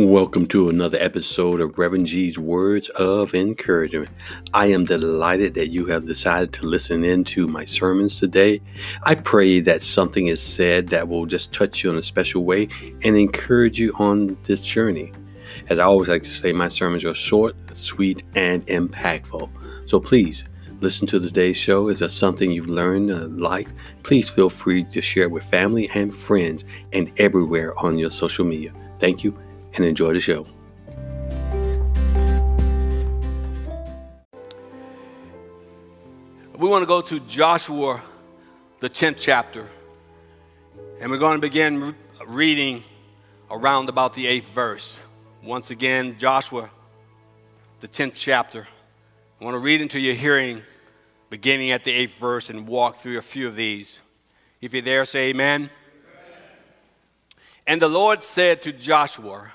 Welcome to another episode of Reverend G's Words of Encouragement. I am delighted that you have decided to listen in to my sermons today. I pray that something is said that will just touch you in a special way and encourage you on this journey. As I always like to say, my sermons are short, sweet, and impactful. So please listen to today's show. Is there something you've learned, uh, liked? Please feel free to share it with family and friends and everywhere on your social media. Thank you and enjoy the show. We want to go to Joshua, the 10th chapter, and we're going to begin reading around about the 8th verse. Once again, Joshua, the 10th chapter. I want to read into your hearing, beginning at the 8th verse, and walk through a few of these. If you're there, say amen. amen. And the Lord said to Joshua,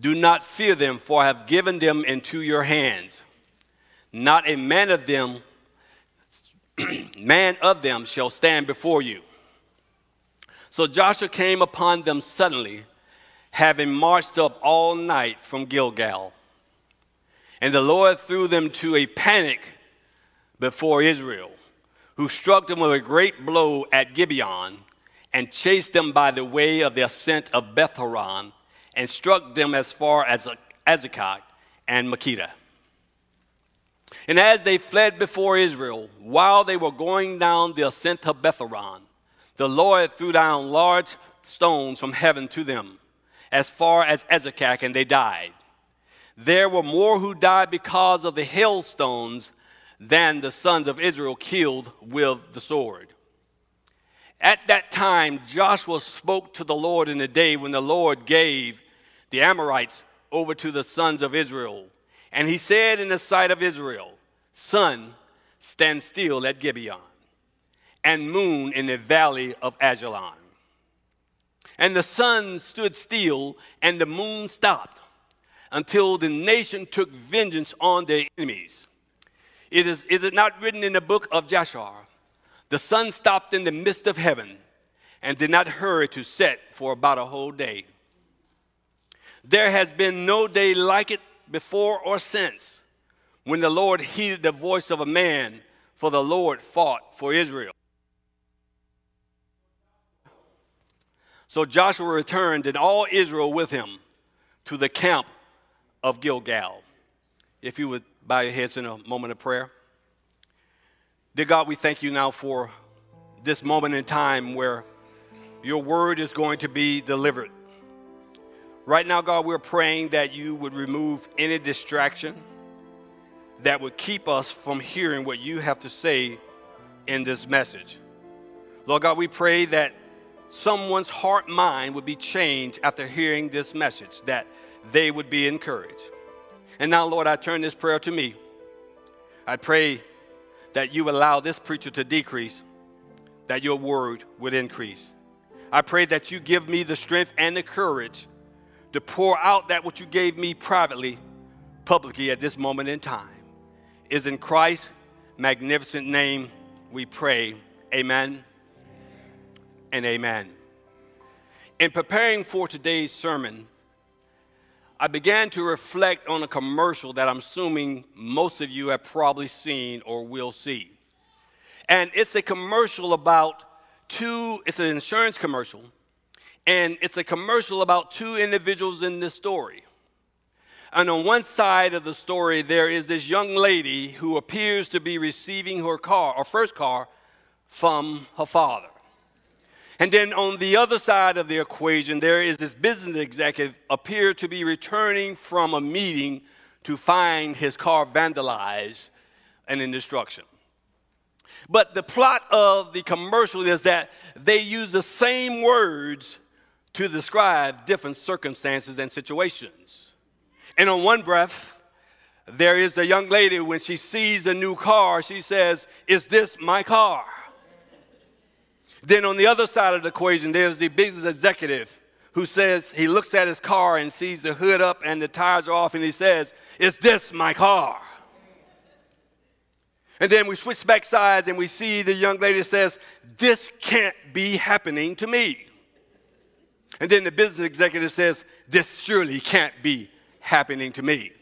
do not fear them, for I have given them into your hands. Not a man of them, man of them shall stand before you. So Joshua came upon them suddenly, having marched up all night from Gilgal. And the Lord threw them to a panic before Israel, who struck them with a great blow at Gibeon and chased them by the way of the ascent of Beth-horon and struck them as far as Azekah and Makkedah. And as they fled before Israel, while they were going down the ascent of Beth-horon, the Lord threw down large stones from heaven to them, as far as Azekah, and they died. There were more who died because of the hailstones than the sons of Israel killed with the sword. At that time, Joshua spoke to the Lord in the day when the Lord gave the Amorites over to the sons of Israel. And he said in the sight of Israel, Sun, stand still at Gibeon, and moon in the valley of Ajalon. And the sun stood still, and the moon stopped, until the nation took vengeance on their enemies. It is, is it not written in the book of Jashar? The sun stopped in the midst of heaven and did not hurry to set for about a whole day. There has been no day like it before or since when the Lord heeded the voice of a man, for the Lord fought for Israel. So Joshua returned and all Israel with him to the camp of Gilgal. If you would bow your heads in a moment of prayer. Dear God, we thank you now for this moment in time where your word is going to be delivered. Right now, God, we're praying that you would remove any distraction that would keep us from hearing what you have to say in this message. Lord God, we pray that someone's heart mind would be changed after hearing this message, that they would be encouraged. And now, Lord, I turn this prayer to me. I pray that you allow this preacher to decrease, that your word would increase. I pray that you give me the strength and the courage to pour out that which you gave me privately, publicly at this moment in time. Is in Christ's magnificent name we pray. Amen and amen. In preparing for today's sermon, I began to reflect on a commercial that I'm assuming most of you have probably seen or will see. And it's a commercial about two, it's an insurance commercial, and it's a commercial about two individuals in this story. And on one side of the story, there is this young lady who appears to be receiving her car, or first car, from her father. And then on the other side of the equation, there is this business executive appear to be returning from a meeting to find his car vandalized and in destruction. But the plot of the commercial is that they use the same words to describe different circumstances and situations. And on one breath, there is the young lady when she sees a new car, she says, Is this my car? Then on the other side of the equation, there's the business executive who says he looks at his car and sees the hood up and the tires are off, and he says, Is this my car? And then we switch back sides and we see the young lady says, This can't be happening to me. And then the business executive says, this surely can't be happening to me.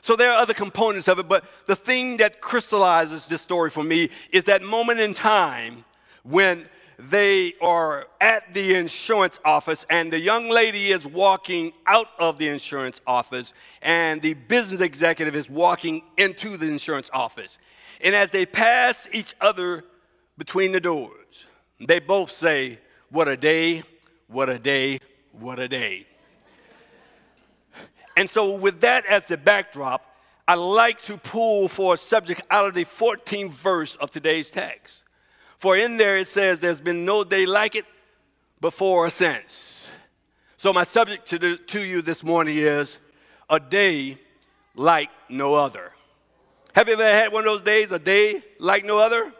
So there are other components of it, but the thing that crystallizes this story for me is that moment in time when they are at the insurance office and the young lady is walking out of the insurance office and the business executive is walking into the insurance office. And as they pass each other between the doors, they both say, What a day, what a day, what a day. And so, with that as the backdrop, I like to pull for a subject out of the 14th verse of today's text. For in there it says, There's been no day like it before or since. So, my subject to, the, to you this morning is a day like no other. Have you ever had one of those days, a day like no other?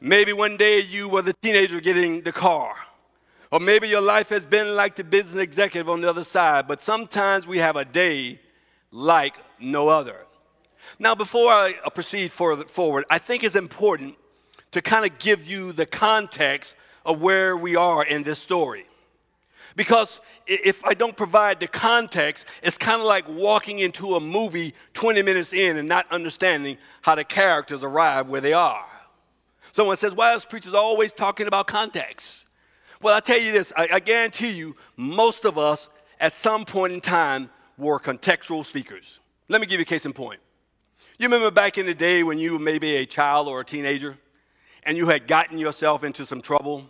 Maybe one day you were the teenager getting the car. Or maybe your life has been like the business executive on the other side, but sometimes we have a day like no other. Now, before I proceed forward, I think it's important to kind of give you the context of where we are in this story. Because if I don't provide the context, it's kind of like walking into a movie 20 minutes in and not understanding how the characters arrive where they are. Someone says, Why is preachers always talking about context? Well, I tell you this, I, I guarantee you, most of us at some point in time were contextual speakers. Let me give you a case in point. You remember back in the day when you were maybe a child or a teenager? And you had gotten yourself into some trouble,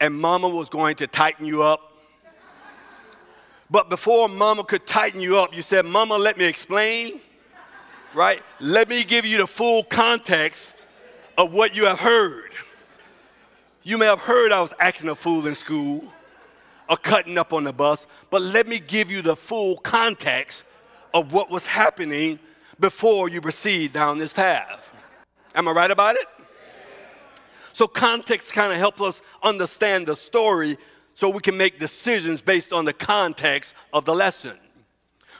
and mama was going to tighten you up. But before mama could tighten you up, you said, Mama, let me explain, right? Let me give you the full context of what you have heard. You may have heard I was acting a fool in school or cutting up on the bus, but let me give you the full context of what was happening before you proceed down this path. Am I right about it? So context kind of helps us understand the story so we can make decisions based on the context of the lesson.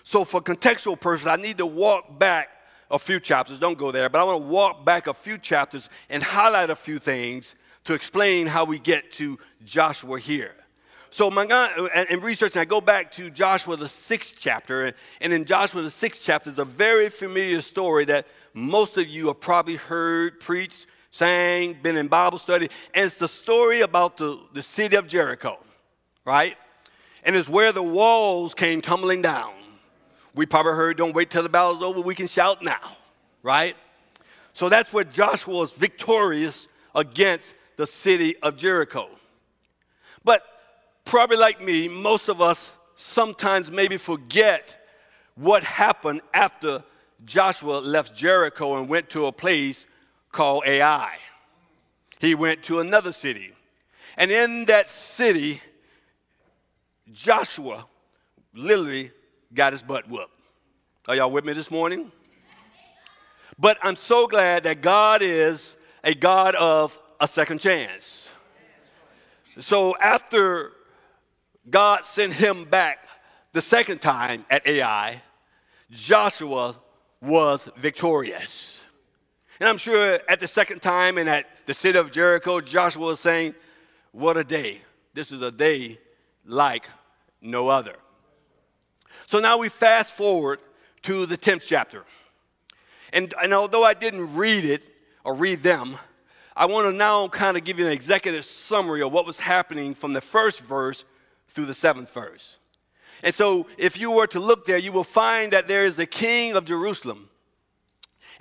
So for contextual purposes, I need to walk back a few chapters. Don't go there, but I want to walk back a few chapters and highlight a few things to explain how we get to Joshua here. So my God, in researching, I go back to Joshua the sixth chapter, and in Joshua the sixth chapter is a very familiar story that most of you have probably heard preached sang, been in Bible study, and it's the story about the, the city of Jericho, right? And it's where the walls came tumbling down. We probably heard, don't wait till the battle's over, we can shout now, right? So that's where Joshua was victorious against the city of Jericho. But probably like me, most of us sometimes maybe forget what happened after Joshua left Jericho and went to a place called Ai. He went to another city. And in that city, Joshua literally got his butt whooped. Are y'all with me this morning? But I'm so glad that God is a God of a second chance. So after God sent him back the second time at Ai, Joshua was victorious. And I'm sure at the second time and at the city of Jericho, Joshua was saying, What a day. This is a day like no other. So now we fast forward to the 10th chapter. And, and although I didn't read it or read them, I want to now kind of give you an executive summary of what was happening from the first verse through the seventh verse. And so, if you were to look there, you will find that there is the king of Jerusalem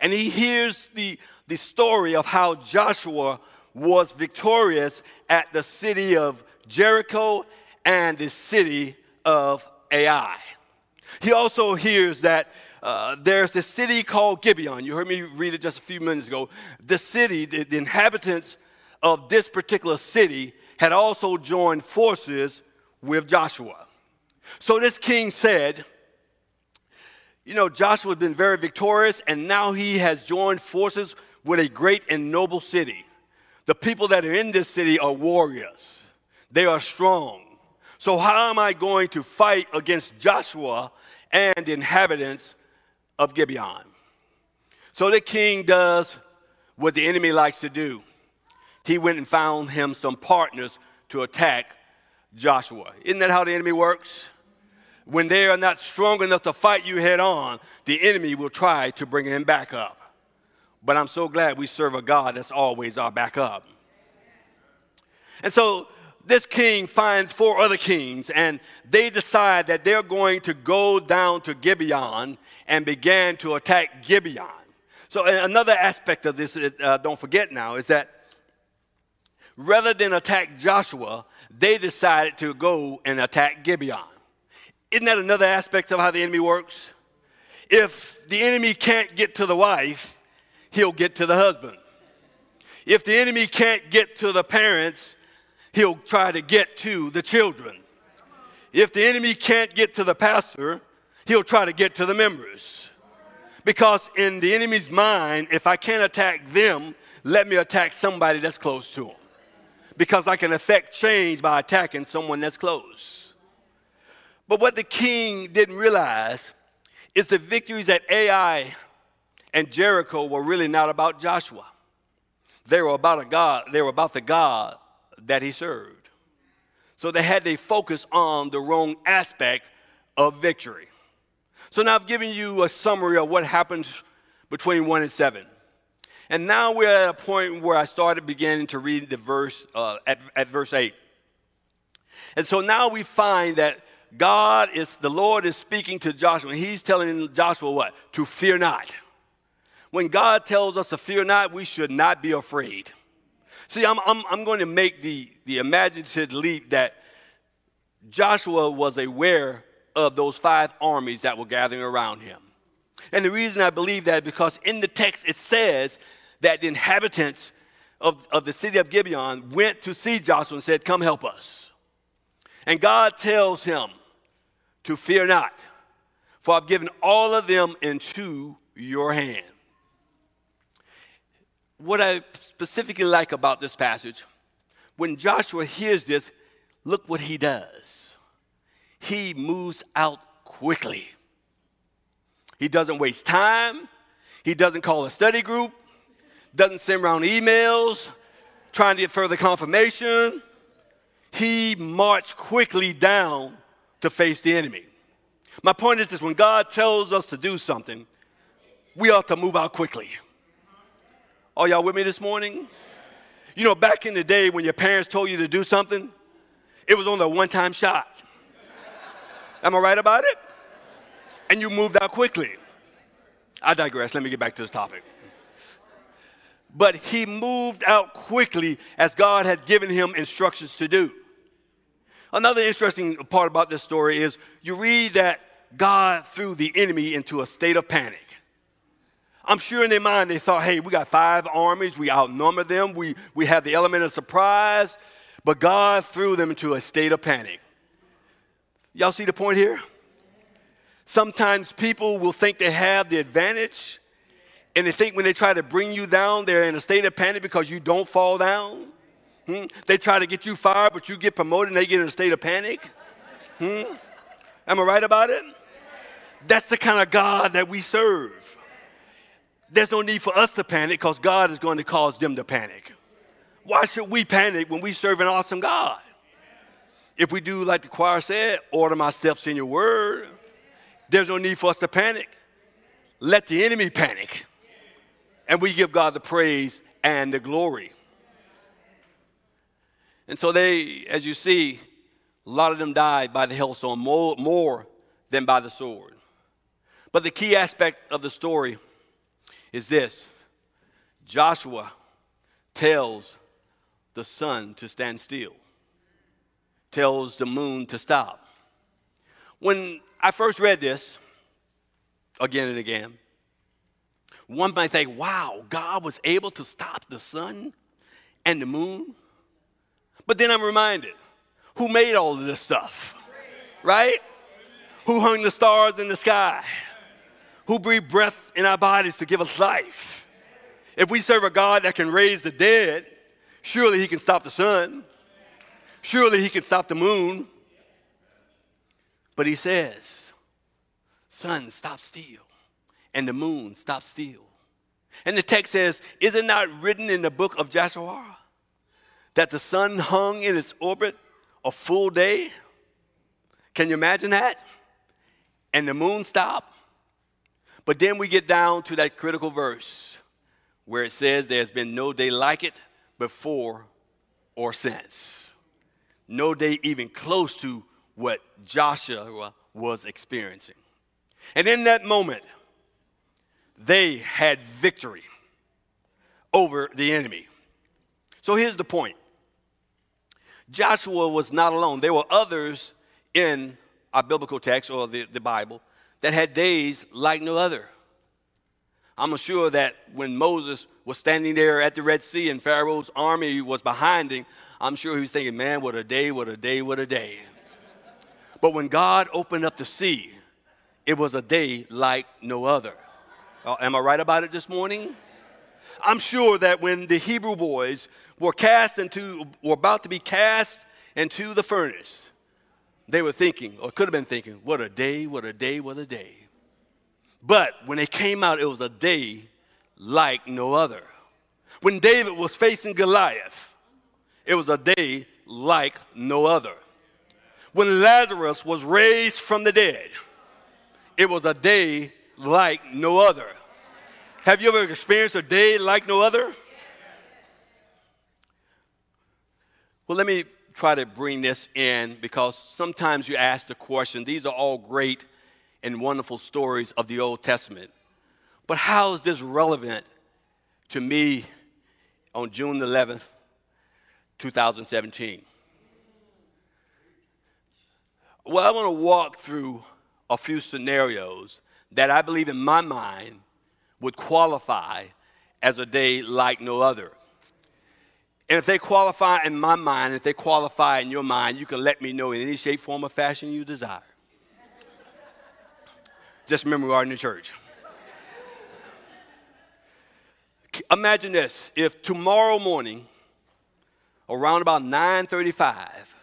and he hears the, the story of how Joshua was victorious at the city of Jericho and the city of Ai. He also hears that uh, there's a city called Gibeon. You heard me read it just a few minutes ago. The city, the, the inhabitants of this particular city had also joined forces with Joshua. So this king said, you know, Joshua has been very victorious, and now he has joined forces with a great and noble city. The people that are in this city are warriors, they are strong. So, how am I going to fight against Joshua and the inhabitants of Gibeon? So, the king does what the enemy likes to do. He went and found him some partners to attack Joshua. Isn't that how the enemy works? When they are not strong enough to fight you head on, the enemy will try to bring him back up. But I'm so glad we serve a God that's always our backup. And so this king finds four other kings, and they decide that they're going to go down to Gibeon and began to attack Gibeon. So, another aspect of this, uh, don't forget now, is that rather than attack Joshua, they decided to go and attack Gibeon. Isn't that another aspect of how the enemy works? If the enemy can't get to the wife, he'll get to the husband. If the enemy can't get to the parents, he'll try to get to the children. If the enemy can't get to the pastor, he'll try to get to the members. Because in the enemy's mind, if I can't attack them, let me attack somebody that's close to them. Because I can affect change by attacking someone that's close. But what the king didn't realize is the victories at Ai and Jericho were really not about Joshua. They were about a God, they were about the God that he served. So they had to focus on the wrong aspect of victory. So now I've given you a summary of what happened between 1 and 7. And now we're at a point where I started beginning to read the verse uh, at, at verse 8. And so now we find that God is, the Lord is speaking to Joshua. And he's telling Joshua what? To fear not. When God tells us to fear not, we should not be afraid. See, I'm, I'm, I'm going to make the, the imaginative leap that Joshua was aware of those five armies that were gathering around him. And the reason I believe that is because in the text it says that the inhabitants of, of the city of Gibeon went to see Joshua and said, Come help us. And God tells him to fear not, for I've given all of them into your hand what I specifically like about this passage, when Joshua hears this, look what he does. He moves out quickly. He doesn't waste time. He doesn't call a study group, doesn't send around emails trying to get further confirmation. He marched quickly down to face the enemy. My point is this when God tells us to do something, we ought to move out quickly. Are y'all with me this morning? You know, back in the day when your parents told you to do something, it was only a one time shot. Am I right about it? And you moved out quickly. I digress. Let me get back to this topic. But he moved out quickly as God had given him instructions to do. Another interesting part about this story is you read that God threw the enemy into a state of panic. I'm sure in their mind they thought, hey, we got five armies, we outnumber them, we, we have the element of surprise, but God threw them into a state of panic. Y'all see the point here? Sometimes people will think they have the advantage, and they think when they try to bring you down, they're in a state of panic because you don't fall down. Hmm? They try to get you fired, but you get promoted and they get in a state of panic. Hmm? Am I right about it? That's the kind of God that we serve there's no need for us to panic because God is going to cause them to panic. Why should we panic when we serve an awesome God? If we do like the choir said, order my steps in your word, there's no need for us to panic. Let the enemy panic. And we give God the praise and the glory. And so they, as you see, a lot of them died by the hailstone more, more than by the sword. But the key aspect of the story is this Joshua tells the sun to stand still, tells the moon to stop. When I first read this, again and again, one might think, wow, God was able to stop the sun and the moon. But then I'm reminded who made all of this stuff, right? Who hung the stars in the sky? who breathed breath in our bodies to give us life. If we serve a God that can raise the dead, surely he can stop the sun. Surely he can stop the moon. But he says, sun, stop still. And the moon, stop still. And the text says, Is it not written in the book of Joshua that the sun hung in its orbit a full day. Can you imagine that? And the moon stopped. But then we get down to that critical verse where it says there's been no day like it before or since. No day even close to what Joshua was experiencing. And in that moment, they had victory over the enemy. So here's the point Joshua was not alone. There were others in our biblical text or the, the Bible that had days like no other. I'm sure that when Moses was standing there at the Red Sea and Pharaoh's army was behind him, I'm sure he was thinking, man, what a day, what a day, what a day. But when God opened up the sea, it was a day like no other. Uh, am I right about it this morning? I'm sure that when the Hebrew boys were cast into, were about to be cast into the furnace, they were thinking, or could have been thinking, what a day, what a day, what a day. But when they came out, it was a day like no other. When David was facing Goliath, it was a day like no other. When Lazarus was raised from the dead, it was a day like no other. Have you ever experienced a day like no other? Well, let me try to bring this in because sometimes you ask the question these are all great and wonderful stories of the Old Testament. But how is this relevant to me on June 11th, 2017? Well, I want to walk through a few scenarios that I believe in my mind would qualify as a day like no other. And if they qualify in my mind, if they qualify in your mind, you can let me know in any shape, form, or fashion you desire. Just remember we are in the church. Imagine this, if tomorrow morning, around about 9:35,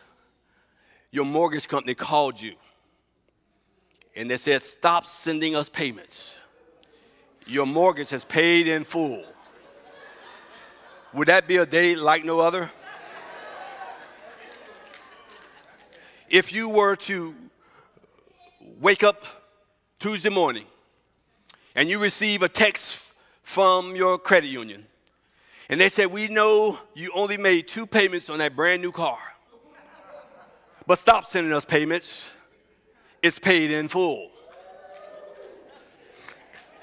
your mortgage company called you and they said, Stop sending us payments. Your mortgage has paid in full. Would that be a day like no other? If you were to wake up Tuesday morning and you receive a text from your credit union and they said, We know you only made two payments on that brand new car, but stop sending us payments. It's paid in full.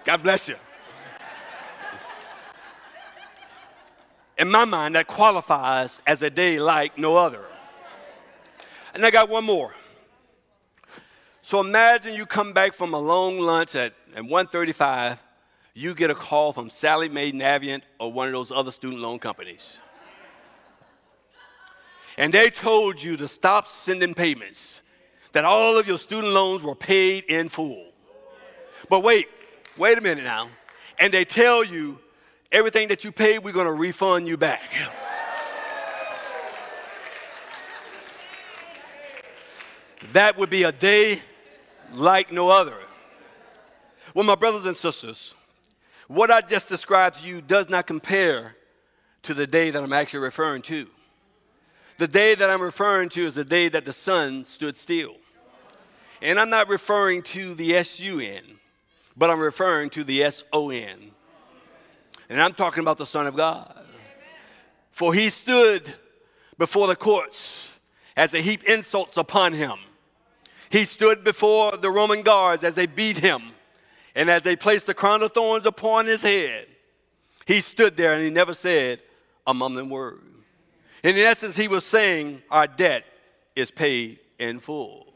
God bless you. In my mind, that qualifies as a day like no other. And I got one more. So imagine you come back from a long lunch at, at 1.35, you get a call from Sallie Mae Navient or one of those other student loan companies. And they told you to stop sending payments, that all of your student loans were paid in full. But wait, wait a minute now. And they tell you everything that you paid, we're going to refund you back. That would be a day like no other. Well, my brothers and sisters, what I just described to you does not compare to the day that I'm actually referring to. The day that I'm referring to is the day that the sun stood still. And I'm not referring to the S U N, but I'm referring to the S O N. And I'm talking about the Son of God. For he stood before the courts as they heaped insults upon him he stood before the Roman guards as they beat him and as they placed the crown of thorns upon his head. He stood there and he never said a mumbling word. And In essence, he was saying, Our debt is paid in full.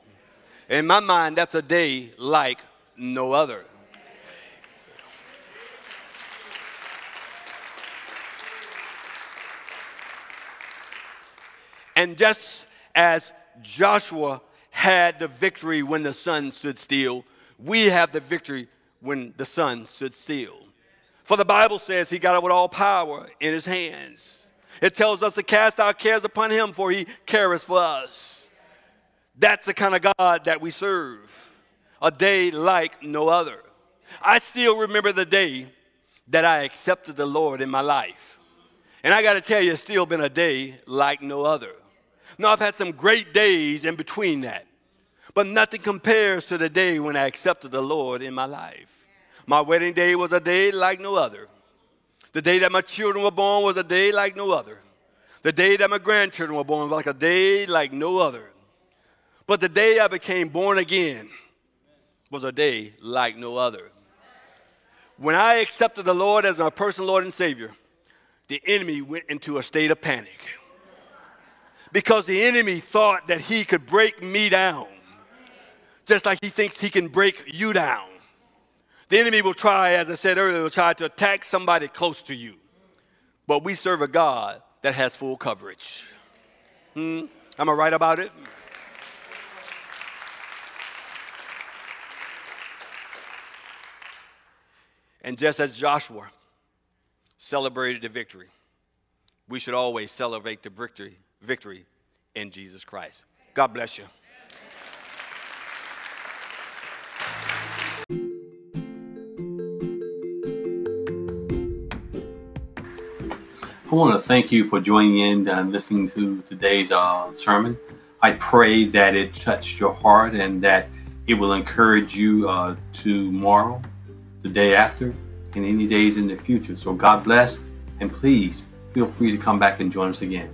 In my mind, that's a day like no other. And just as Joshua had the victory when the sun stood still. We have the victory when the sun stood still. For the Bible says he got it with all power in his hands. It tells us to cast our cares upon him, for he cares for us. That's the kind of God that we serve. A day like no other. I still remember the day that I accepted the Lord in my life. And I got to tell you, it's still been a day like no other. No, I've had some great days in between that. But nothing compares to the day when I accepted the Lord in my life. My wedding day was a day like no other. The day that my children were born was a day like no other. The day that my grandchildren were born was like a day like no other. But the day I became born again was a day like no other. When I accepted the Lord as my personal Lord and Savior, the enemy went into a state of panic. Because the enemy thought that he could break me down, just like he thinks he can break you down. The enemy will try, as I said earlier, will try to attack somebody close to you. But we serve a God that has full coverage. Hmm? Am I right about it? And just as Joshua celebrated the victory, we should always celebrate the victory, victory in Jesus Christ. God bless you. I want to thank you for joining in and listening to today's uh, sermon. I pray that it touched your heart and that it will encourage you uh, tomorrow, the day after, and any days in the future. So God bless, and please feel free to come back and join us again.